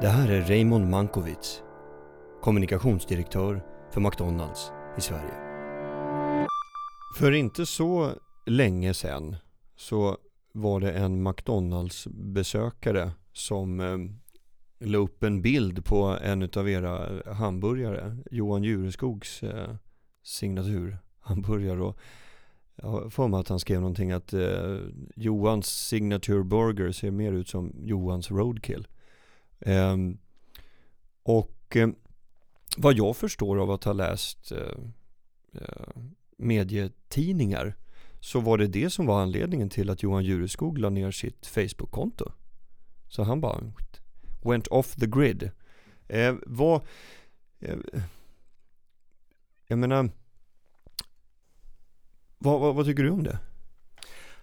Det här är Raymond Mankovic, kommunikationsdirektör för McDonalds i Sverige. För inte så länge sedan så var det en McDonalds-besökare som eh, la upp en bild på en av era hamburgare, Johan Jureskogs eh, signaturhamburgare. Jag har för mig att han skrev någonting att eh, Johans signature burger ser mer ut som Johans roadkill. Ehm, och ehm, vad jag förstår av att ha läst eh, eh, medietidningar så var det det som var anledningen till att Johan Jureskog la ner sitt Facebook-konto. Så han bara went off the grid. Eh, vad, eh, jag menar, vad, vad, vad, tycker du om det?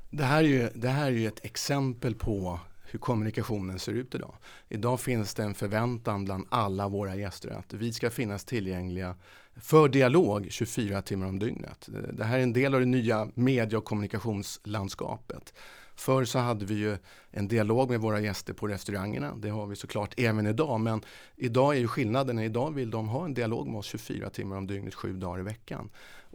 Det här, är ju, det här är ju ett exempel på hur kommunikationen ser ut idag. Idag finns det en förväntan bland alla våra gäster att vi ska finnas tillgängliga för dialog 24 timmar om dygnet. Det här är en del av det nya media och kommunikationslandskapet. Förr så hade vi ju en dialog med våra gäster på restaurangerna. Det har vi såklart även idag. Men idag är ju skillnaden, idag vill de ha en dialog med oss 24 timmar om dygnet, sju dagar i veckan.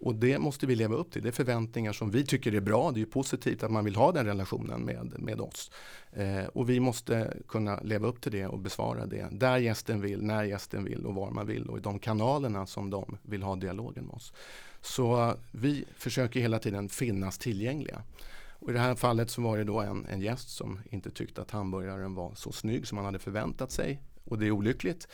Och det måste vi leva upp till. Det är förväntningar som vi tycker är bra. Det är positivt att man vill ha den relationen med, med oss. Eh, och vi måste kunna leva upp till det och besvara det. Där gästen vill, när gästen vill och var man vill och i de kanalerna som de vill ha dialogen med oss. Så eh, vi försöker hela tiden finnas tillgängliga. Och I det här fallet så var det då en, en gäst som inte tyckte att hamburgaren var så snygg som man hade förväntat sig. Och det är olyckligt.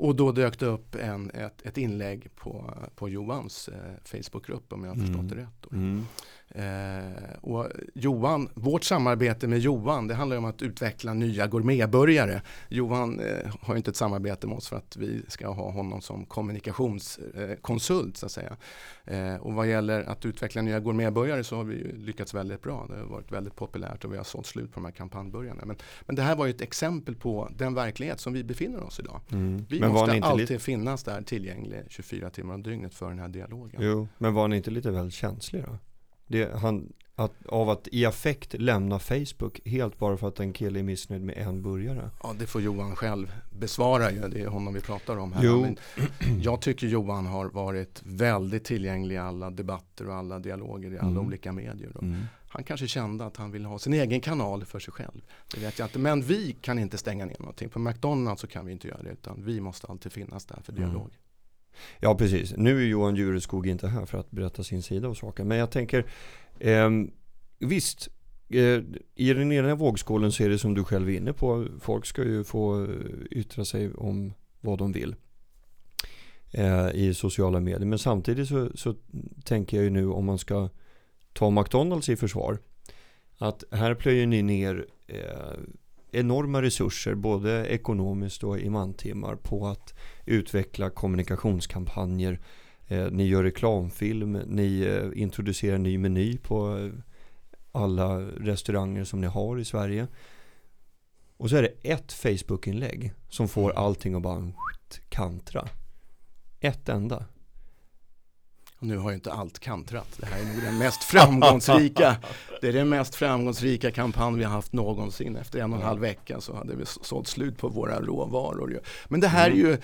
Och då dök det upp en, ett, ett inlägg på, på Johans eh, Facebookgrupp om jag har förstått mm. det rätt. Mm. Eh, och Johan, vårt samarbete med Johan det handlar om att utveckla nya gourmetburgare. Johan eh, har inte ett samarbete med oss för att vi ska ha honom som kommunikationskonsult så att säga. Eh, och vad gäller att utveckla nya gourmetburgare så har vi lyckats väldigt bra. Det har varit väldigt populärt och vi har sålt slut på de här kampanjburgarna. Men, men det här var ju ett exempel på den verklighet som vi befinner oss idag. Mm. Vi men måste alltid finnas där tillgänglig 24 timmar om dygnet för den här dialogen. Jo, men var ni inte lite väl känslig då? Det, han, att, av att i affekt lämna Facebook helt bara för att en kille är missnöjd med en burgare? Ja, det får Johan själv besvara ju. Det är honom vi pratar om här. Jo. Men jag tycker Johan har varit väldigt tillgänglig i alla debatter och alla dialoger i alla mm. olika medier. Mm. Han kanske kände att han ville ha sin egen kanal för sig själv. Det vet jag inte. Men vi kan inte stänga ner någonting. På McDonalds så kan vi inte göra det. Utan vi måste alltid finnas där för dialog. Mm. Ja, precis. Nu är Johan Jureskog inte här för att berätta sin sida av saken. Men jag tänker, eh, visst, eh, i den ena vågskålen så är det som du själv är inne på. Folk ska ju få eh, yttra sig om vad de vill eh, i sociala medier. Men samtidigt så, så tänker jag ju nu om man ska ta McDonalds i försvar. Att här plöjer ni ner eh, enorma resurser, både ekonomiskt och i mantimmar, på att utveckla kommunikationskampanjer. Eh, ni gör reklamfilm, ni eh, introducerar ny meny på eh, alla restauranger som ni har i Sverige. Och så är det ett Facebook-inlägg som får mm. allting att bara kantra. Ett enda. Och nu har ju inte allt kantrat. Det här är nog den mest framgångsrika Det är den mest framgångsrika kampanj vi har haft någonsin. Efter en och en halv vecka så hade vi sålt slut på våra råvaror. Men det här är ju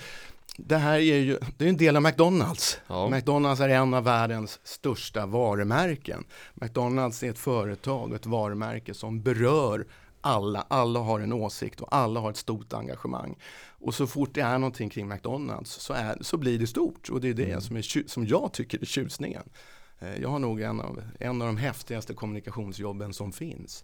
det här är ju det är en del av McDonalds. Ja. McDonalds är en av världens största varumärken. McDonalds är ett företag och ett varumärke som berör alla. Alla har en åsikt och alla har ett stort engagemang. Och så fort det är någonting kring McDonalds så, är, så blir det stort och det är det mm. som, är, som jag tycker är tjusningen. Eh, jag har nog en av, en av de häftigaste kommunikationsjobben som finns.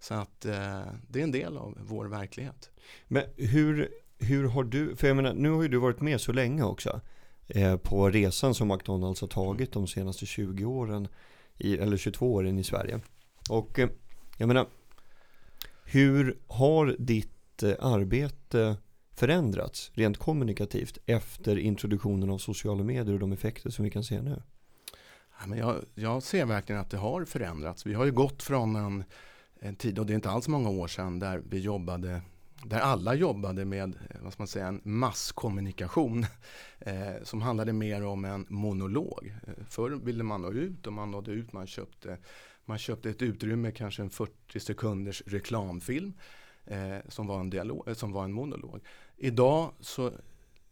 Så att eh, det är en del av vår verklighet. Men hur, hur har du, för jag menar, nu har ju du varit med så länge också eh, på resan som McDonalds har tagit de senaste 20 åren, i, eller 22 åren i Sverige. Och eh, jag menar, hur har ditt eh, arbete förändrats rent kommunikativt efter introduktionen av sociala medier och de effekter som vi kan se nu? Ja, men jag, jag ser verkligen att det har förändrats. Vi har ju gått från en, en tid, och det är inte alls många år sedan, där vi jobbade där alla jobbade med eh, vad ska man säga, en masskommunikation eh, som handlade mer om en monolog. Eh, förr ville man nå ut och man nådde ut, man köpte, man köpte ett utrymme, kanske en 40 sekunders reklamfilm. eh, som, var en dialog, eh, som var en monolog. Idag så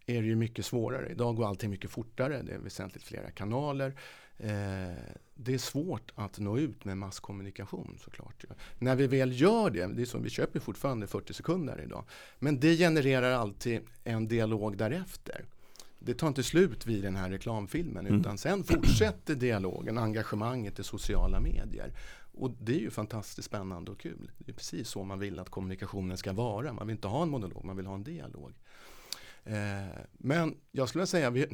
är det ju mycket svårare. Idag går allting mycket fortare. Det är väsentligt flera kanaler. Eh, det är svårt att nå ut med masskommunikation såklart. Ja. När vi väl gör det, det är som vi köper fortfarande 40 sekunder idag, men det genererar alltid en dialog därefter. Det tar inte slut vid den här reklamfilmen mm. utan sen fortsätter dialogen, engagemanget i sociala medier. Och det är ju fantastiskt spännande och kul. Det är precis så man vill att kommunikationen ska vara. Man vill inte ha en monolog, man vill ha en dialog. Eh, men jag skulle säga, vi,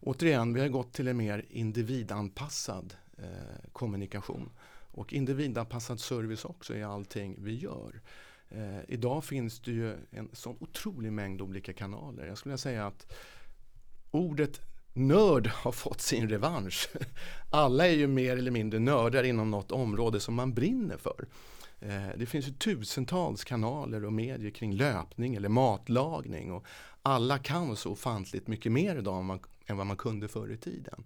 återigen, vi har gått till en mer individanpassad eh, kommunikation. Och individanpassad service också i allting vi gör. Eh, idag finns det ju en sån otrolig mängd olika kanaler. Jag skulle säga att ordet nörd har fått sin revansch. Alla är ju mer eller mindre nördar inom något område som man brinner för. Eh, det finns ju tusentals kanaler och medier kring löpning eller matlagning och alla kan så ofantligt mycket mer idag än vad man kunde förr i tiden.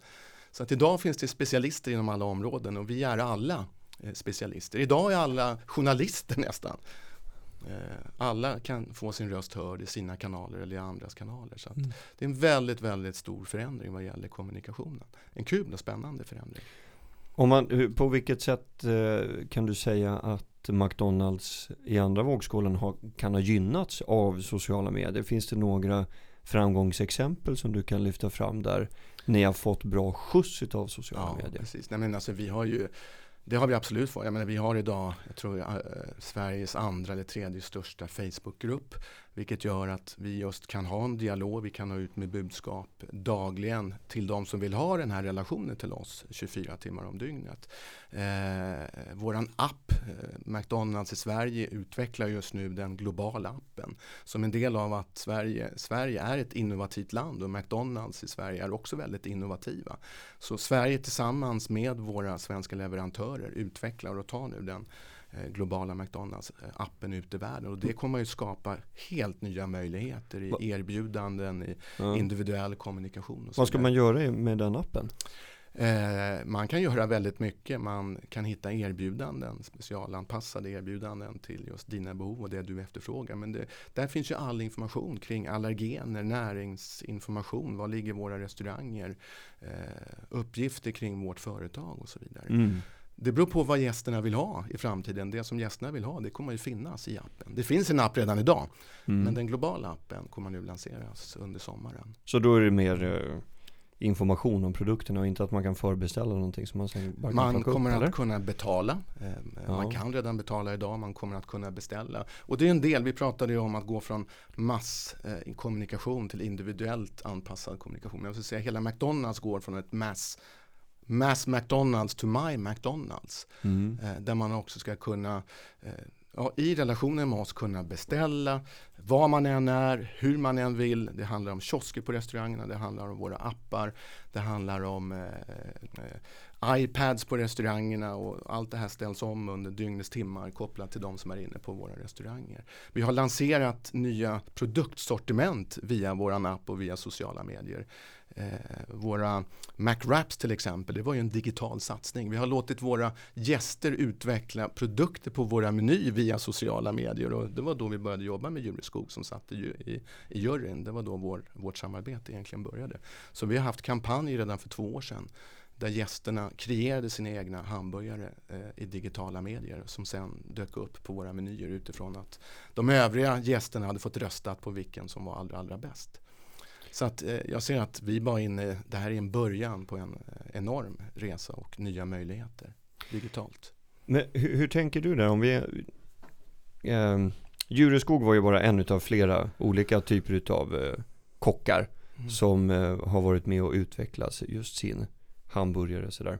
Så att idag finns det specialister inom alla områden och vi är alla eh, specialister. Idag är alla journalister nästan. Eh, alla kan få sin röst hörd i sina kanaler eller i andras kanaler. Så mm. Det är en väldigt, väldigt stor förändring vad gäller kommunikationen. En kul och spännande förändring. Om man, på vilket sätt eh, kan du säga att McDonalds i andra vågskålen har, kan ha gynnats av sociala medier? Finns det några framgångsexempel som du kan lyfta fram där ni har fått bra skjuts av sociala ja, medier? Precis. Nej, men alltså, vi har ju det har vi absolut fått. Jag menar, vi har idag, jag tror, eh, Sveriges andra eller tredje största Facebookgrupp. Vilket gör att vi just kan ha en dialog, vi kan nå ut med budskap dagligen till de som vill ha den här relationen till oss 24 timmar om dygnet. Eh, våran app, eh, McDonalds i Sverige, utvecklar just nu den globala appen. Som en del av att Sverige, Sverige är ett innovativt land och McDonalds i Sverige är också väldigt innovativa. Så Sverige tillsammans med våra svenska leverantörer utvecklar och tar nu den globala McDonalds-appen ut i världen. Och det kommer ju skapa helt nya möjligheter i erbjudanden, i ja. individuell kommunikation. Vad ska man göra med den appen? Eh, man kan göra väldigt mycket. Man kan hitta erbjudanden, specialanpassade erbjudanden till just dina behov och det du efterfrågar. Men det, där finns ju all information kring allergener, näringsinformation, var ligger våra restauranger, eh, uppgifter kring vårt företag och så vidare. Mm. Det beror på vad gästerna vill ha i framtiden. Det som gästerna vill ha det kommer ju finnas i appen. Det finns en app redan idag. Mm. Men den globala appen kommer nu lanseras under sommaren. Så då är det mer eh, information om produkterna och inte att man kan förbeställa någonting som man sen bara Man kan kommer upp, att eller? kunna betala. Eh, ja. Man kan redan betala idag, man kommer att kunna beställa. Och det är en del, vi pratade ju om att gå från masskommunikation till individuellt anpassad kommunikation. Jag vill säga hela McDonalds går från ett mass Mass McDonalds to My McDonalds. Mm. Eh, där man också ska kunna eh, ja, i relationen med oss kunna beställa var man än är, hur man än vill. Det handlar om kiosker på restaurangerna, det handlar om våra appar, det handlar om eh, eh, iPads på restaurangerna och allt det här ställs om under dygnets timmar kopplat till de som är inne på våra restauranger. Vi har lanserat nya produktsortiment via våran app och via sociala medier eh, våra MacWraps till exempel, det var ju en digital satsning. Vi har låtit våra gäster utveckla produkter på våra meny via sociala medier och det var då vi började jobba med Jureskog som satt i, i, i juryn. Det var då vår, vårt samarbete egentligen började. Så vi har haft kampanjer redan för två år sedan där gästerna kreerade sina egna hamburgare eh, i digitala medier som sen dök upp på våra menyer utifrån att de övriga gästerna hade fått rösta på vilken som var allra, allra bäst. Så att eh, jag ser att vi bara inne, det här är en början på en eh, enorm resa och nya möjligheter digitalt. Men hur, hur tänker du där om vi eh, Djureskog var ju bara en av flera olika typer av eh, kockar mm. som eh, har varit med och utvecklat just sin hamburgare sådär.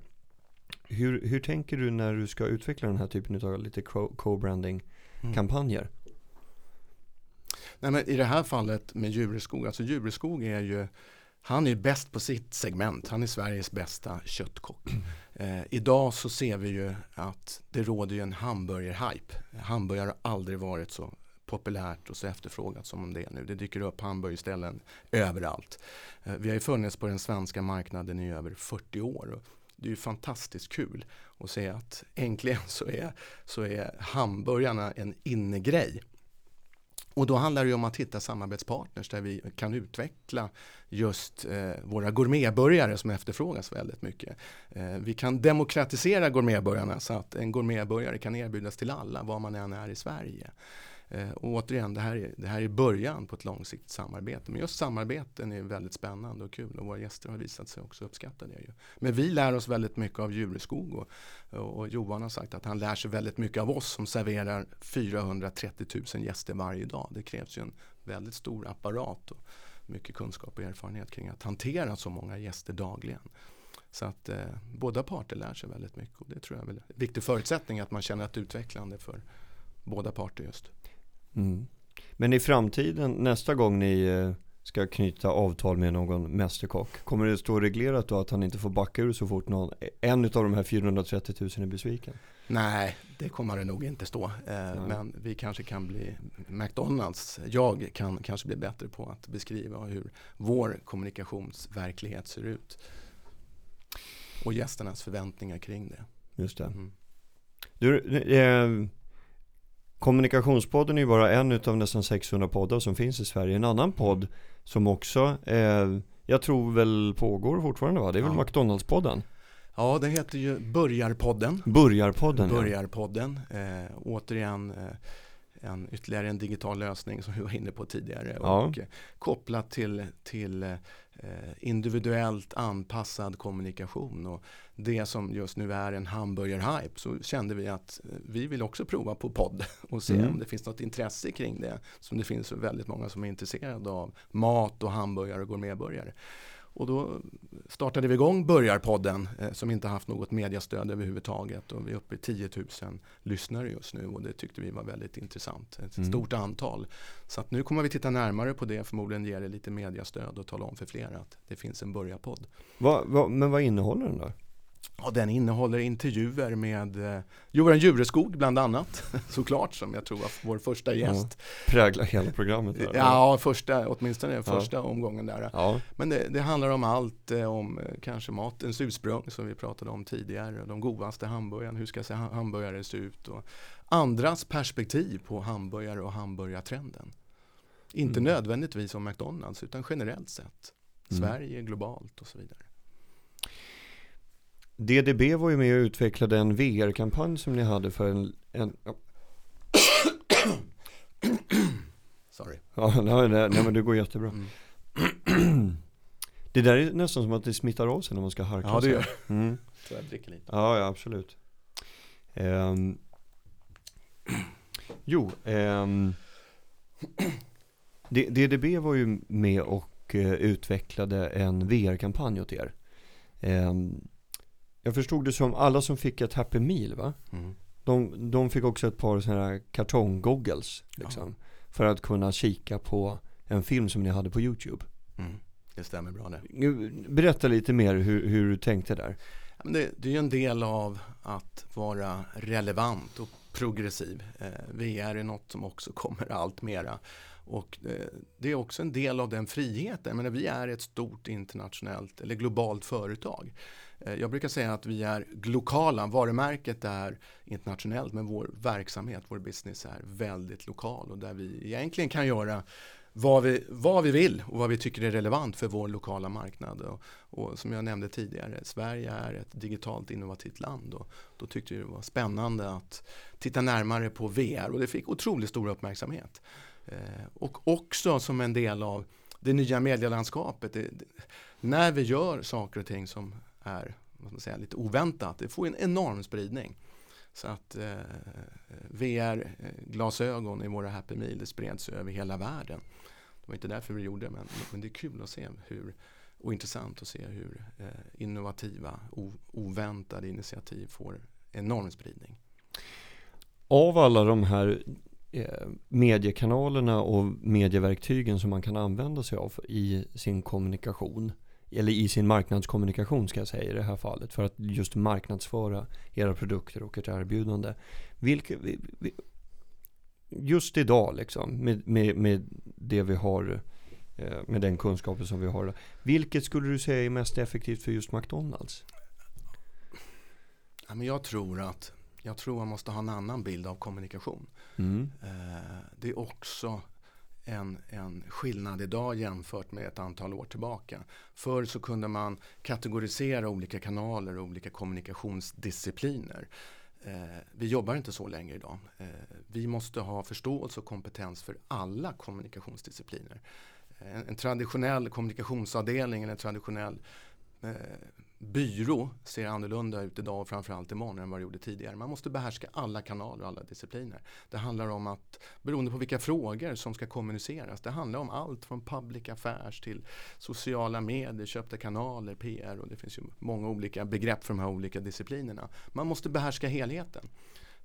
Hur, hur tänker du när du ska utveckla den här typen av lite co-branding mm. Mm. Nej, men I det här fallet med Djureskog, alltså Djureskog är ju han är bäst på sitt segment. Han är Sveriges bästa köttkock. Eh, idag så ser vi ju att det råder ju en hamburgerhype. Hamburgare har aldrig varit så populärt och så efterfrågat som det är nu. Det dyker upp hamburgerställen överallt. Eh, vi har ju funnits på den svenska marknaden i över 40 år. Det är ju fantastiskt kul att se att äntligen så är, så är hamburgarna en innegrej och då handlar det om att hitta samarbetspartners där vi kan utveckla just eh, våra gourmetburgare som efterfrågas väldigt mycket. Eh, vi kan demokratisera gourmetburgarna så att en gourmetburgare kan erbjudas till alla var man än är i Sverige. Eh, och återigen, det här, är, det här är början på ett långsiktigt samarbete. Men just samarbeten är väldigt spännande och kul och våra gäster har visat sig också uppskatta det. Ju. Men vi lär oss väldigt mycket av Djureskog och, och Johan har sagt att han lär sig väldigt mycket av oss som serverar 430 000 gäster varje dag. Det krävs ju en väldigt stor apparat och mycket kunskap och erfarenhet kring att hantera så många gäster dagligen. Så att eh, båda parter lär sig väldigt mycket och det tror jag är en viktig förutsättning att man känner att utvecklande för båda parter just. Mm. Men i framtiden, nästa gång ni eh, ska knyta avtal med någon mästerkock, kommer det stå reglerat då att han inte får backa ur så fort någon, en av de här 430 000 är besviken? Nej, det kommer det nog inte stå. Eh, men vi kanske kan bli, McDonalds, jag kan kanske bli bättre på att beskriva hur vår kommunikationsverklighet ser ut. Och gästernas förväntningar kring det. Just det. Mm. Du, eh, Kommunikationspodden är ju bara en utav nästan 600 poddar som finns i Sverige. En annan podd som också, eh, jag tror väl pågår fortfarande va? Det är väl McDonalds-podden? Ja, den heter ju Börjarpodden. Börjarpodden. Börjarpodden. Ja. Eh, återigen eh, en, ytterligare en digital lösning som vi var inne på tidigare. Ja. Och eh, kopplat till, till Eh, individuellt anpassad kommunikation och det som just nu är en hamburgerhype så kände vi att eh, vi vill också prova på podd och se mm. om det finns något intresse kring det som det finns väldigt många som är intresserade av mat och hamburgare och gourmetburgare. Och då startade vi igång Börjarpodden eh, som inte haft något mediastöd överhuvudtaget och vi är uppe i 10 000 lyssnare just nu och det tyckte vi var väldigt intressant. Ett mm. stort antal. Så att nu kommer vi titta närmare på det, förmodligen ge det lite mediastöd och tala om för fler att det finns en Börjarpodd. Va, va, men vad innehåller den då? Ja, den innehåller intervjuer med eh, Johan Jureskog bland annat, såklart, som jag tror var vår första gäst. Ja, präglar hela programmet. Där. Ja, första, åtminstone första ja. omgången där. Ja. Men det, det, handlar om allt, eh, om eh, kanske matens ursprung som vi pratade om tidigare, de godaste hamburgarna, hur ska hamburgare se ut och andras perspektiv på hamburgare och hamburgartrenden. Inte mm. nödvändigtvis om McDonalds, utan generellt sett. Mm. Sverige, globalt och så vidare. DDB var ju med och utvecklade en VR-kampanj som ni hade för en... en. Sorry. Ja, nej, nej, men det går jättebra. Mm. det där är nästan som att det smittar av sig när man ska harkla Ja, det gör mm. Så jag dricker lite. Ja, ja absolut. Um, jo, um, DDB var ju med och uh, utvecklade en VR-kampanj åt er. Um, jag förstod det som alla som fick ett Happy Meal va? Mm. De, de fick också ett par sådana här kartonggoggles liksom, ja. För att kunna kika på en film som ni hade på YouTube. Mm. Det stämmer bra det. Berätta lite mer hur, hur du tänkte där. Det, det är ju en del av att vara relevant och progressiv. Eh, VR är något som också kommer allt mera. Och eh, det är också en del av den friheten. Men vi är ett stort internationellt eller globalt företag. Eh, jag brukar säga att vi är lokala. Varumärket är internationellt men vår verksamhet, vår business är väldigt lokal och där vi egentligen kan göra vad vi, vad vi vill och vad vi tycker är relevant för vår lokala marknad. Och, och som jag nämnde tidigare, Sverige är ett digitalt innovativt land och då tyckte vi det var spännande att titta närmare på VR och det fick otroligt stor uppmärksamhet. Eh, och också som en del av det nya medielandskapet. Det, det, när vi gör saker och ting som är vad man säga, lite oväntat. Det får en enorm spridning. Så att eh, VR-glasögon eh, i våra Happy Meal det spreds över hela världen. Det var inte därför vi gjorde det men, men det är kul att se hur och intressant att se hur eh, innovativa, o, oväntade initiativ får enorm spridning. Av alla de här eh, mediekanalerna och medieverktygen som man kan använda sig av i sin kommunikation eller i sin marknadskommunikation ska jag säga i det här fallet, för att just marknadsföra era produkter och ert erbjudande. Vilka, just idag liksom, med, med, med det vi har, eh, med den kunskapen som vi har. Vilket skulle du säga är mest effektivt för just McDonalds? Ja, men jag tror att jag tror man måste ha en annan bild av kommunikation. Mm. Eh, det är också en, en skillnad idag jämfört med ett antal år tillbaka. Förr så kunde man kategorisera olika kanaler och olika kommunikationsdiscipliner. Eh, vi jobbar inte så längre idag. Eh, vi måste ha förståelse och kompetens för alla kommunikationsdiscipliner. En, en traditionell kommunikationsavdelning eller en traditionell eh, byrå ser annorlunda ut idag och framförallt imorgon än vad det gjorde tidigare. Man måste behärska alla kanaler och alla discipliner. Det handlar om att, beroende på vilka frågor som ska kommuniceras, det handlar om allt från public affairs till sociala medier, köpta kanaler, PR och det finns ju många olika begrepp för de här olika disciplinerna. Man måste behärska helheten.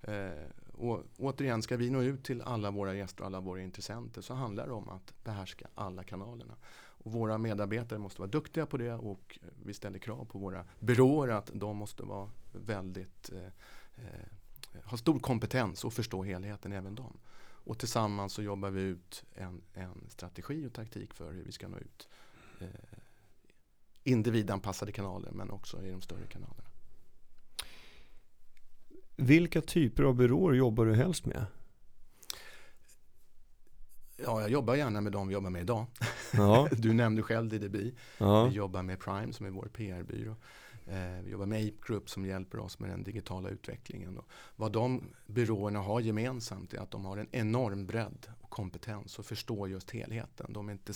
Eh, och återigen, ska vi nå ut till alla våra gäster och alla våra intressenter så handlar det om att behärska alla kanalerna. Och våra medarbetare måste vara duktiga på det och vi ställer krav på våra byråer att de måste vara väldigt eh, eh ha stor kompetens och förstå helheten även de. Och tillsammans så jobbar vi ut en, en strategi och taktik för hur vi ska nå ut eh, individanpassade kanaler men också i de större kanalerna. Vilka typer av byråer jobbar du helst med? Ja, jag jobbar gärna med de vi jobbar med idag. Ja. Du nämnde själv DDB. Ja. Vi jobbar med Prime som är vår PR-byrå. Eh, vi jobbar med Ape Group som hjälper oss med den digitala utvecklingen. Och vad de byråerna har gemensamt är att de har en enorm bredd och kompetens och förstår just helheten. De är inte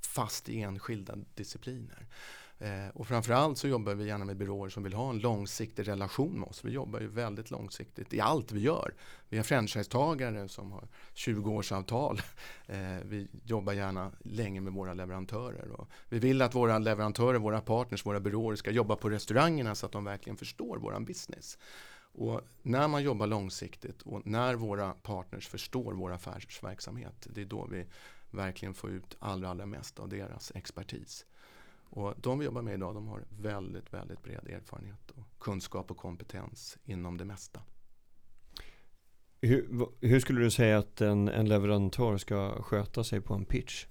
fast i enskilda discipliner. Eh, och framförallt så jobbar vi gärna med byråer som vill ha en långsiktig relation med oss. Vi jobbar ju väldigt långsiktigt i allt vi gör. Vi har franchisetagare som har 20-årsavtal. Eh, vi jobbar gärna länge med våra leverantörer. Och vi vill att våra leverantörer, våra partners, våra byråer ska jobba på restaurangerna så att de verkligen förstår våran business. Och när man jobbar långsiktigt och när våra partners förstår vår affärsverksamhet, det är då vi verkligen får ut allra, allra mest av deras expertis. Och de vi jobbar med idag de har väldigt, väldigt bred erfarenhet och kunskap och kompetens inom det mesta. Hur, hur skulle du säga att en, en, leverantör ska sköta sig på en pitch?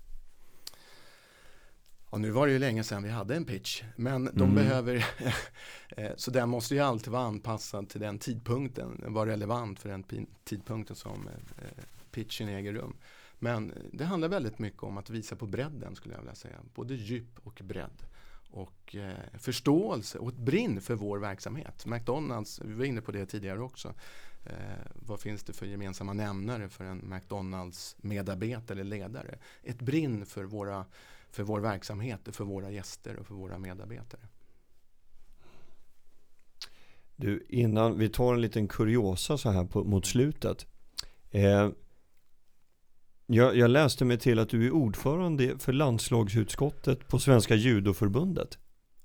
Ja, nu var det ju länge sedan vi hade en pitch, men de mm. behöver, eh, så den måste ju alltid vara anpassad till den tidpunkten, vara relevant för den tidpunkten som eh, pitchen äger rum. Men det handlar väldigt mycket om att visa på bredden skulle jag vilja säga. Både djup och bredd. Och eh, förståelse och ett brinn för vår verksamhet. McDonalds, vi var inne på det tidigare också. Eh, vad finns det för gemensamma nämnare för en McDonalds medarbetare eller ledare? Ett brinn för, våra, för vår verksamhet, för våra gäster och för våra medarbetare. Du, innan vi tar en liten kuriosa så här på, mot slutet. Eh, jag, jag läste mig till att du är ordförande för landslagsutskottet på Svenska judoförbundet.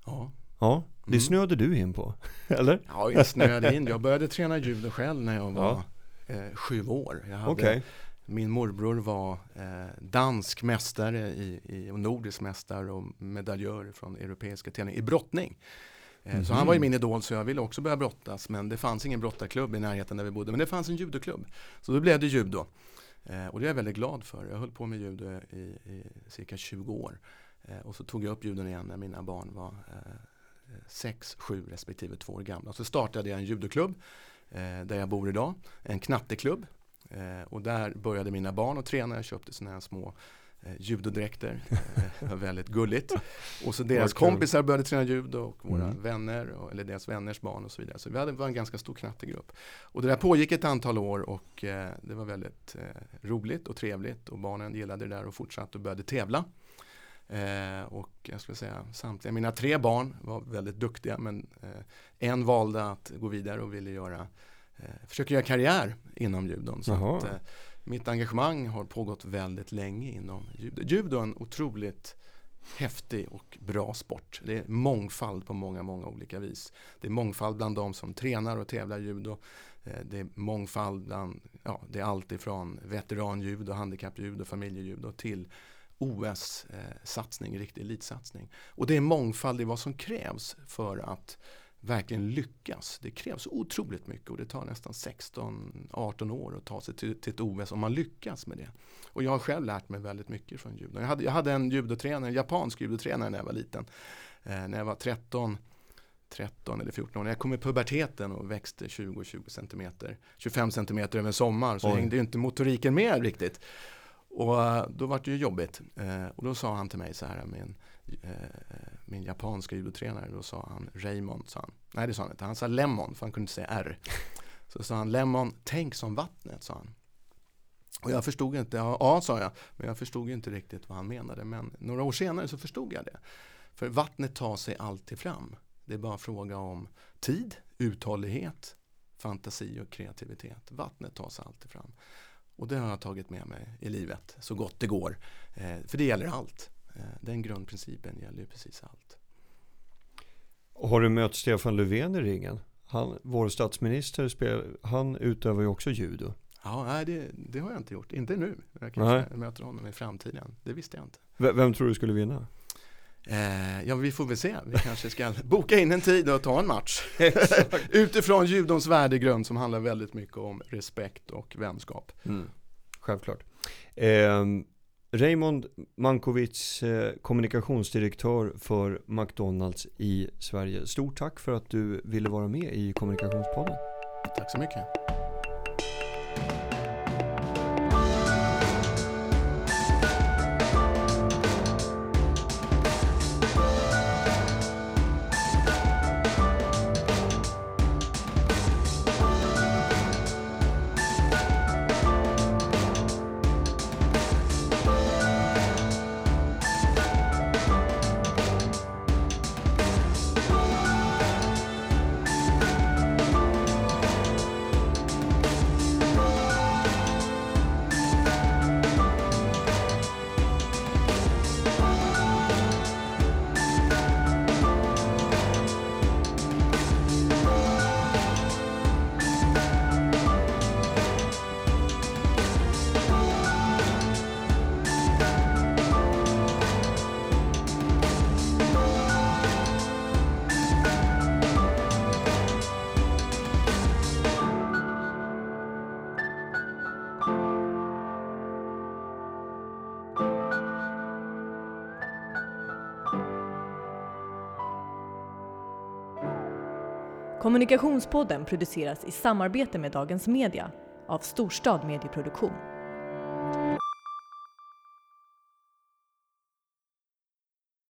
Ja. Ja, det mm. snöade du in på, eller? Ja, jag snöade in. Jag började träna judo själv när jag var ja. eh, sju år. Jag hade, okay. Min morbror var eh, dansk mästare i, i, och nordisk mästare och medaljör från europeiska tävlingar i brottning. Mm. Så han var ju min idol så jag ville också börja brottas men det fanns ingen brottarklubb i närheten där vi bodde men det fanns en judoklubb. Så då blev det judo. Eh, och det är jag väldigt glad för. Jag höll på med judo i, i cirka 20 år. Eh, och så tog jag upp judon igen när mina barn var eh, 6, 7 respektive 2 år gamla. Så startade jag en judoklubb eh, där jag bor idag. En knatteklubb. Eh, och där började mina barn att träna. Jag köpte sådana här små judodräkter. det var väldigt gulligt. Och så deras kompisar började träna judo och våra mm. vänner, eller deras vänners barn och så vidare. Så vi hade, var en ganska stor knattegrupp. Och det där pågick ett antal år och eh, det var väldigt eh, roligt och trevligt och barnen gillade det där och fortsatte och började tävla. Eh, och jag skulle säga samtliga, mina tre barn var väldigt duktiga men eh, en valde att gå vidare och ville göra, eh, försöka göra karriär inom judon. Så mitt engagemang har pågått väldigt länge inom judo. Judo är en otroligt häftig och bra sport. Det är mångfald på många, många olika vis. Det är mångfald bland de som tränar och tävlar judo. Eh, det är mångfald bland, ja, det är allt ifrån veteranjudo, handikappjudo, familjejudo till OS-satsning, eh, riktig elitsatsning. Och det är mångfald i vad som krävs för att verkligen lyckas. Det krävs otroligt mycket och det tar nästan 16-18 år att ta sig till, till ett OS om man lyckas med det. Och jag har själv lärt mig väldigt mycket från judo. Jag hade, jag hade en judotränare, en japansk judotränare när jag var liten. Eh, när jag var 13 13 eller 14 år. När jag kom i puberteten och växte 20-20 centimeter, 25 centimeter över en sommar så Oj. hängde ju inte motoriken med riktigt. Och eh, då var det ju jobbigt. Eh, och då sa han till mig så här, min, eh, min japanska judotränare, då sa han Raymond, sa han. Nej det sa han inte, han sa Lemon, för han kunde inte säga R. Så sa han Lemon, tänk som vattnet, sa han. Och jag förstod inte, ja, ja sa jag, men jag förstod inte riktigt vad han menade. Men några år senare så förstod jag det. För vattnet tar sig alltid fram. Det är bara fråga om tid, uthållighet, fantasi och kreativitet. Vattnet tar sig alltid fram. Och det har jag tagit med mig i livet så gott det går. Eh, för det gäller allt. Eh, den grundprincipen gäller ju precis allt. Och har du mött Stefan Löfven i ringen? Han, vår statsminister, spel, han utövar ju också judo. Ja, nej, det, det, har jag inte gjort. Inte nu. Jag kanske nej. möter honom i framtiden. Det visste jag inte. V vem tror du skulle vinna? Eh, ja, vi får väl se. Vi kanske ska boka in en tid och ta en match. Utifrån judons värdegrund som handlar väldigt mycket om respekt och vänskap. Mm. Självklart. Eh, Raymond Mankovic, eh, kommunikationsdirektör för McDonalds i Sverige. Stort tack för att du ville vara med i Kommunikationspodden. Tack så mycket. Kommunikationspodden produceras i samarbete med Dagens Media av Storstad Medieproduktion.